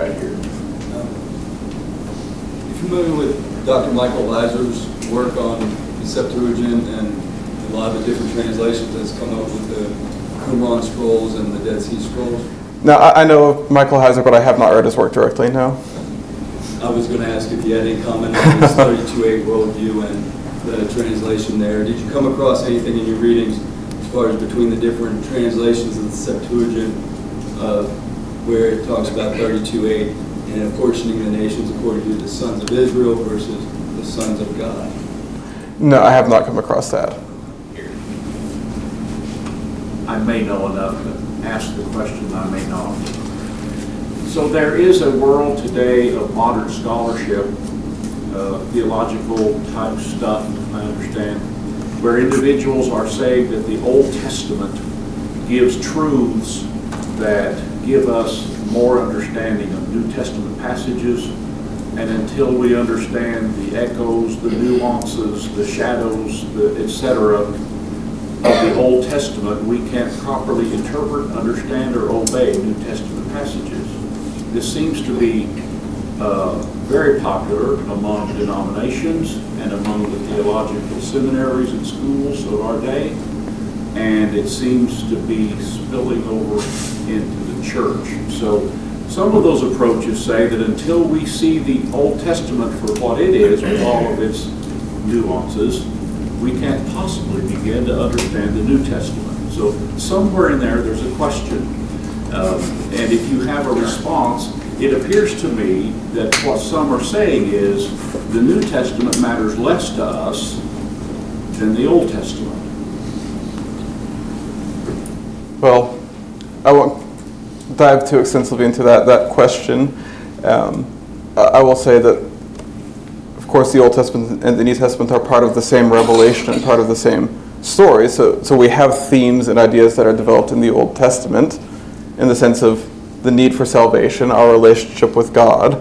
right here. You familiar with Dr. Michael Lazar's work on the Septuagint and a lot of the different translations that's come up with the Qumran scrolls and the Dead Sea Scrolls? Now, I, I know Michael Heiser, but I have not read his work directly, no. I was going to ask if you had any comment on this 32.8 worldview and the translation there. Did you come across anything in your readings as far as between the different translations of the Septuagint uh, where it talks about 32.8 and apportioning the nations according to the sons of Israel versus the sons of God? No, I have not come across that. I may know enough to ask the question, I may not. So there is a world today of modern scholarship, uh, theological type stuff, I understand, where individuals are saying that the Old Testament gives truths that give us more understanding of New Testament passages. And until we understand the echoes, the nuances, the shadows, the et cetera, of the Old Testament, we can't properly interpret, understand, or obey New Testament passages. This seems to be uh, very popular among denominations and among the theological seminaries and schools of our day, and it seems to be spilling over into the church. So some of those approaches say that until we see the Old Testament for what it is, with all of its nuances, we can't possibly begin to understand the New Testament. So somewhere in there, there's a question. Um, And if you have a response, it appears to me that what some are saying is the New Testament matters less to us than the Old Testament. Well, I won't dive too extensively into that, that question. Um, I, will say that, of course, the Old Testament and the New Testament are part of the same revelation and part of the same story. So, so we have themes and ideas that are developed in the Old Testament in the sense of the need for salvation, our relationship with God,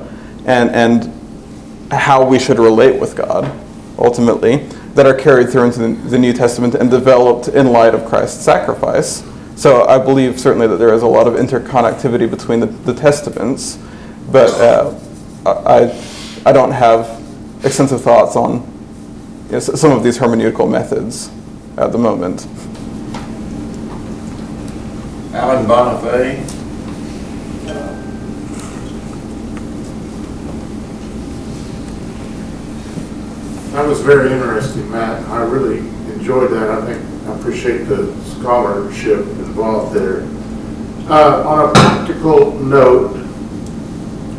and, and how we should relate with God, ultimately, that are carried through into the, the New Testament and developed in light of Christ's sacrifice. So I believe certainly that there is a lot of interconnectivity between the, the testaments, but uh, I, I don't have extensive thoughts on you know, some of these hermeneutical methods at the moment. Alan Bonifay. That was very interesting, Matt. I really enjoyed that. I think, I appreciate the scholarship involved there. Uh, on a practical note,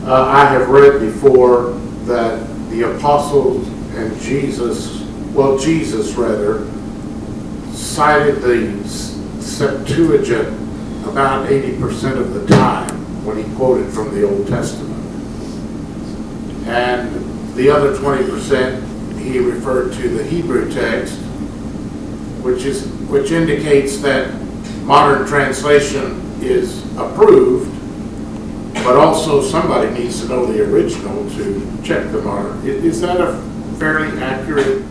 uh, I have read before that the apostles and Jesus, well, Jesus rather, cited the Septuagint about 80% of the time when he quoted from the Old Testament. And the other 20%, he referred to the Hebrew text, which is, which indicates that modern translation is approved, but also somebody needs to know the original to check the modern. Is that a fairly accurate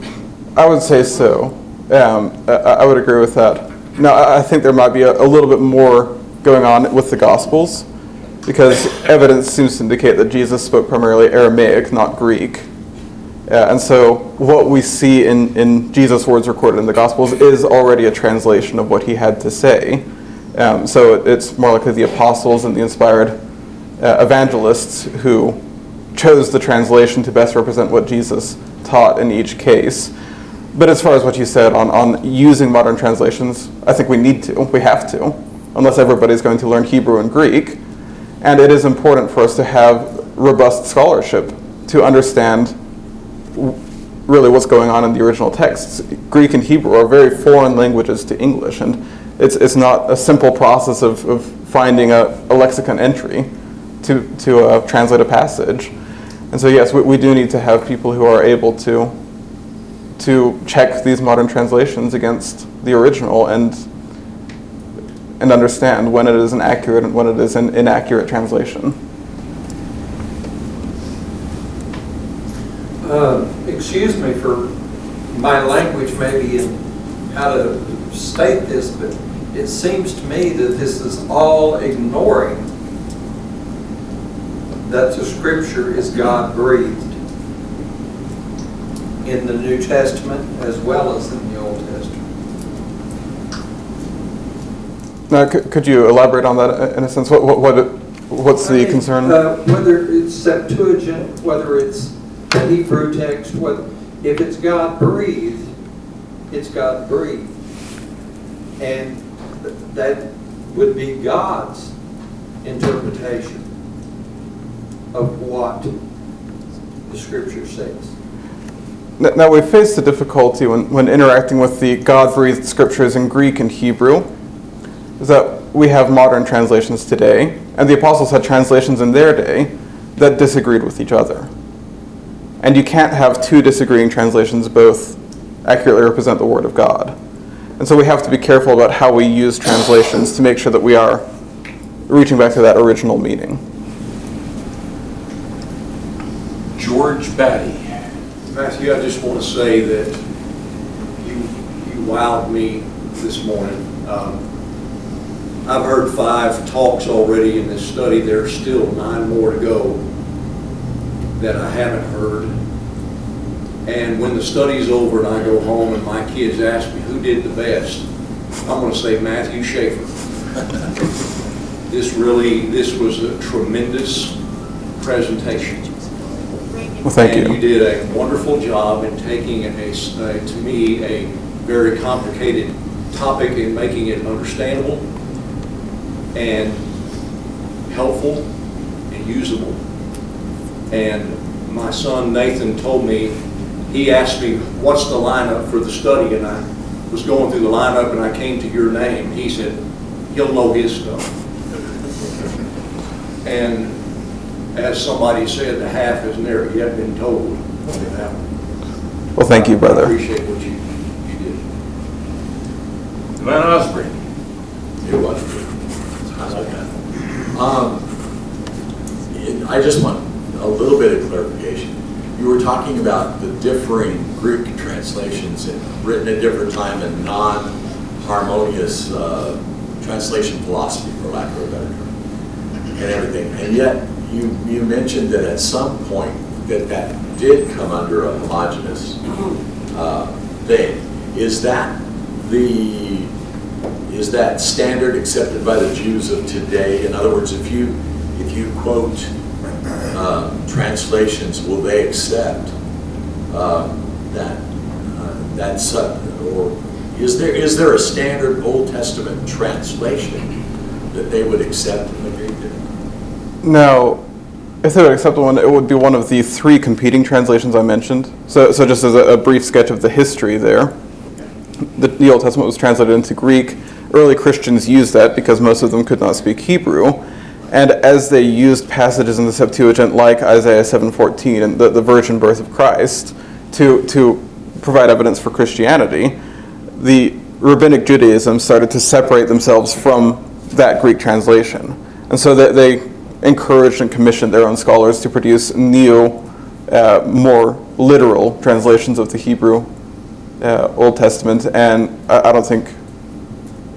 I would say so. Um, I, I would agree with that. Now, I I think there might be a, a little bit more going on with the Gospels because evidence seems to indicate that Jesus spoke primarily Aramaic, not Greek. Uh, and so, what we see in, in Jesus' words recorded in the Gospels is already a translation of what he had to say. Um, so, it, it's more likely the apostles and the inspired uh, evangelists who chose the translation to best represent what Jesus taught in each case. But as far as what you said on, on using modern translations, I think we need to, we have to, unless everybody's going to learn Hebrew and Greek. And it is important for us to have robust scholarship to understand really what's going on in the original texts. Greek and Hebrew are very foreign languages to English, and it's, it's not a simple process of, of finding a, a lexicon entry to, to uh, translate a passage. And so, yes, we, we do need to have people who are able to, to check these modern translations against the original and, and understand when it is an accurate and when it is an inaccurate translation. Uh, Excuse me for my language maybe in how to state this, but it seems to me that this is all ignoring that the scripture is God breathed in the New Testament as well as in the Old Testament. Now, could, you elaborate on that in a sense? What, what, what what's I the mean, concern? uh, Whether it's Septuagint, whether it's the Hebrew text, whether, if it's God breathed, it's God breathed. And th- that would be God's interpretation of what the scripture says. Now, we face the difficulty when, when interacting with the God breathed scriptures in Greek and Hebrew, is that we have modern translations today, and the apostles had translations in their day that disagreed with each other. And you can't have two disagreeing translations both accurately represent the Word of God. And so we have to be careful about how we use translations to make sure that we are reaching back to that original meaning. George Batty. Matthew, I just want to say that you, you wowed me this morning. Um, I've heard five talks already in this study. There are still nine more to go that I haven't heard. And when the study's over and I go home and my kids ask me who did the best, I'm going to say Matthew Schaefer. This really, this was a tremendous presentation. Well, thank And you you. did a wonderful job in taking a, a- to me, a very complicated topic and making it understandable and helpful and usable. And my son Nathan told me, he asked me, what's the lineup for the study? And I was going through the lineup and I came to your name. He said, he'll know his stuff. And as somebody said, the half has never yet been told. Well, thank you, I brother. appreciate what you, you did. Van Osprey. It was. I like that. Um, and I just want a little bit of clarification. You were talking about the differing Greek translations written at different time and non-harmonious uh, translation philosophy, for lack of a better term, and everything. And yet, you, you mentioned that at some point that that did come under a homogeneous uh, thing. Is that the is that standard accepted by the Jews of today? In other words, if you, if you quote um, translations, will they accept um, that, uh, that's, uh, or is there, is there a standard Old Testament translation that they would accept in the Greek? Now, if they would accept one, it would be one of the three competing translations I mentioned. So, so just as a, a brief sketch of the history there, the, the Old Testament was translated into Greek. Early Christians used that because most of them could not speak Hebrew. And as they used passages in the Septuagint like Isaiah 7.14 and the, the virgin birth of Christ to, to provide evidence for Christianity, the rabbinic Judaism started to separate themselves from that Greek translation. And so they, they encouraged and commissioned their own scholars to produce new, uh, more literal translations of the Hebrew uh, Old Testament. And I, I don't think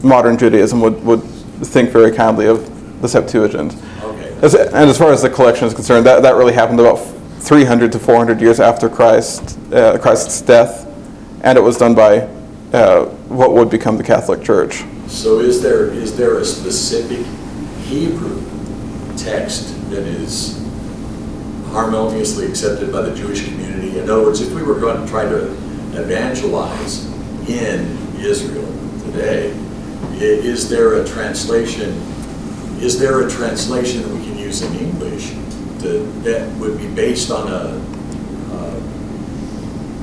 modern Judaism would, would think very kindly of the Septuagint. Okay. As, and as far as the collection is concerned, that, that really happened about 300 to 400 years after Christ, uh, Christ's death, and it was done by uh, what would become the Catholic Church. So is there, is there a specific Hebrew text that is harmoniously accepted by the Jewish community? In other words, if we were going to try to evangelize in Israel today, is there a translation, is there a translation that we can use in English to- that would be based on a uh,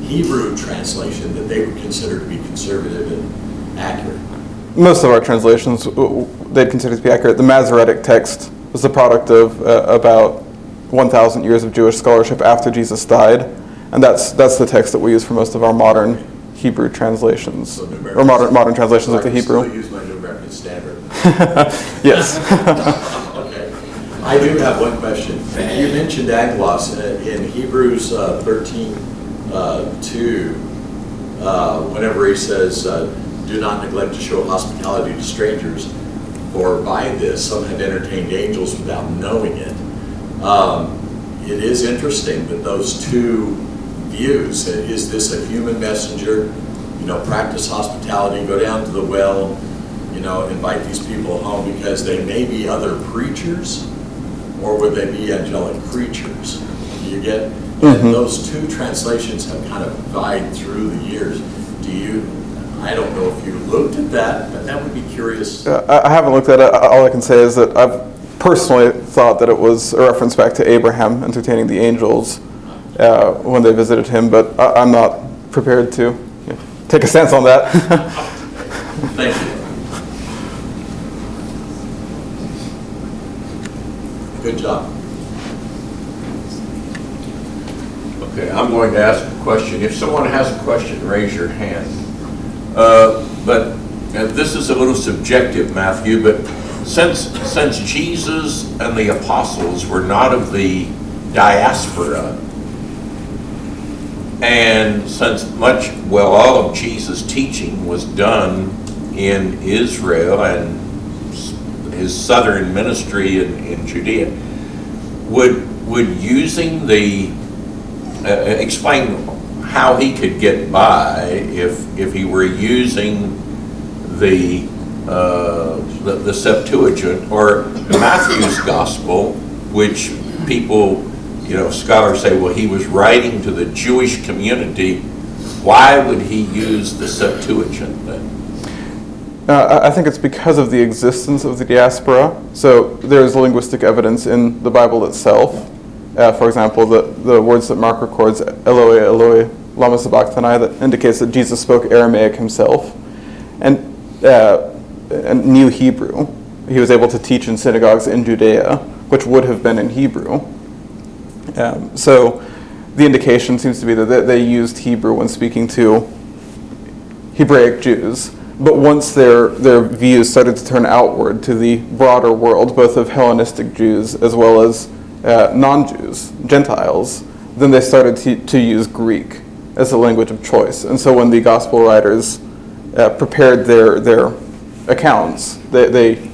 Hebrew translation that they would consider to be conservative and accurate? Most of our translations they'd consider to be accurate. The Masoretic text was the product of uh, about 1,000 years of Jewish scholarship after Jesus died, and that's that's the text that we use for most of our modern Hebrew translations So or modern modern translations of the I can still Hebrew. yes. Okay. I do have one question. You mentioned angelos uh, in Hebrews uh, 13, uh, 2, uh, whenever he says, uh, do not neglect to show hospitality to strangers, for by this some have entertained angels without knowing it. Um, It is interesting that those two views, is this a human messenger? You know, practice hospitality, go down to the well, you know, invite these people home because they may be other preachers, or would they be angelic creatures? You get, and those two translations have kind of vied through the years. Do you, I don't know if you looked at that, but that would be curious. Uh, I haven't looked at it. All I can say is that I've personally thought that it was a reference back to Abraham entertaining the angels uh, when they visited him, but I, I'm not prepared to take a stance on that. Thank you. Good job. Okay, I'm going to ask a question. If someone has a question, raise your hand. Uh, But this is a little subjective, Matthew, but since, since Jesus and the apostles were not of the diaspora, and since much, well, all of Jesus' teaching was done in Israel and his southern ministry in, in Judea, would, would using the, uh, explain how he could get by if, if he were using the, uh, the the Septuagint or Matthew's Gospel, which people, you know, scholars say, well, he was writing to the Jewish community. Why would he use the Septuagint then? Uh, I think it's because of the existence of the diaspora. So there's linguistic evidence in the Bible itself. Uh, for example, the, the words that Mark records, Eloi, Eloi, lama sabachthani, that indicates that Jesus spoke Aramaic himself and, uh, and knew Hebrew. He was able to teach in synagogues in Judea, which would have been in Hebrew. Um, so the indication seems to be that they used Hebrew when speaking to Hebraic Jews. But once their, their views started to turn outward to the broader world, both of Hellenistic Jews as well as uh, non Jews, Gentiles, then they started to, to use Greek as a language of choice. And so when the gospel writers uh, prepared their, their accounts, they, they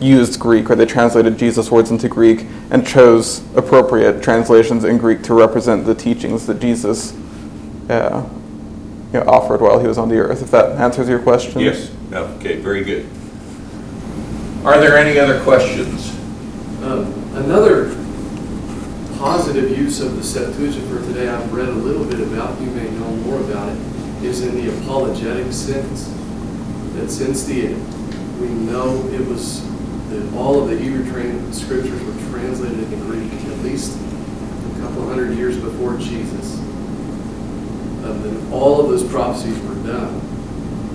used Greek or they translated Jesus' words into Greek and chose appropriate translations in Greek to represent the teachings that Jesus uh, you know, offered while he was on the earth, if that answers your question. Yes, okay, very good. Are there any other questions? Um, Another positive use of the Septuagint for today, I've read a little bit about, you may know more about it, is in the apologetic sense. That since the, we know it was, that all of the Hebrew tran- scriptures were translated into Greek at least a couple hundred years before Jesus. Um, then all of those prophecies were done,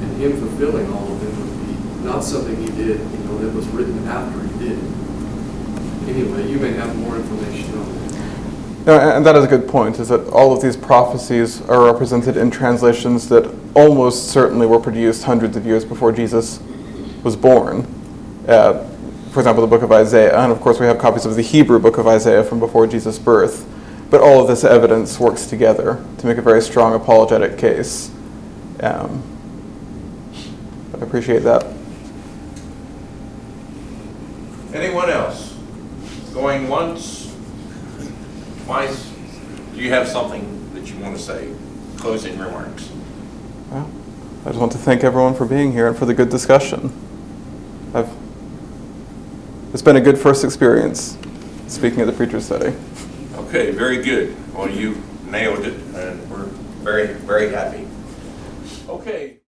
and him fulfilling all of them would be not something he did, you know, that was written after he did. Anyway, you may have more information on that. And that is a good point, is that all of these prophecies are represented in translations that almost certainly were produced hundreds of years before Jesus was born. Uh, for example, the book of Isaiah, and of course we have copies of the Hebrew book of Isaiah from before Jesus' birth. But all of this evidence works together to make a very strong apologetic case. Um, I appreciate that. Anyone else? Going once, twice? Do you have something that you want to say? Closing remarks? Well, I just want to thank everyone for being here and for the good discussion. I've, it's been a good first experience speaking at the preacher's study. Okay, very good. Well, you nailed it, and we're very, very happy. Okay.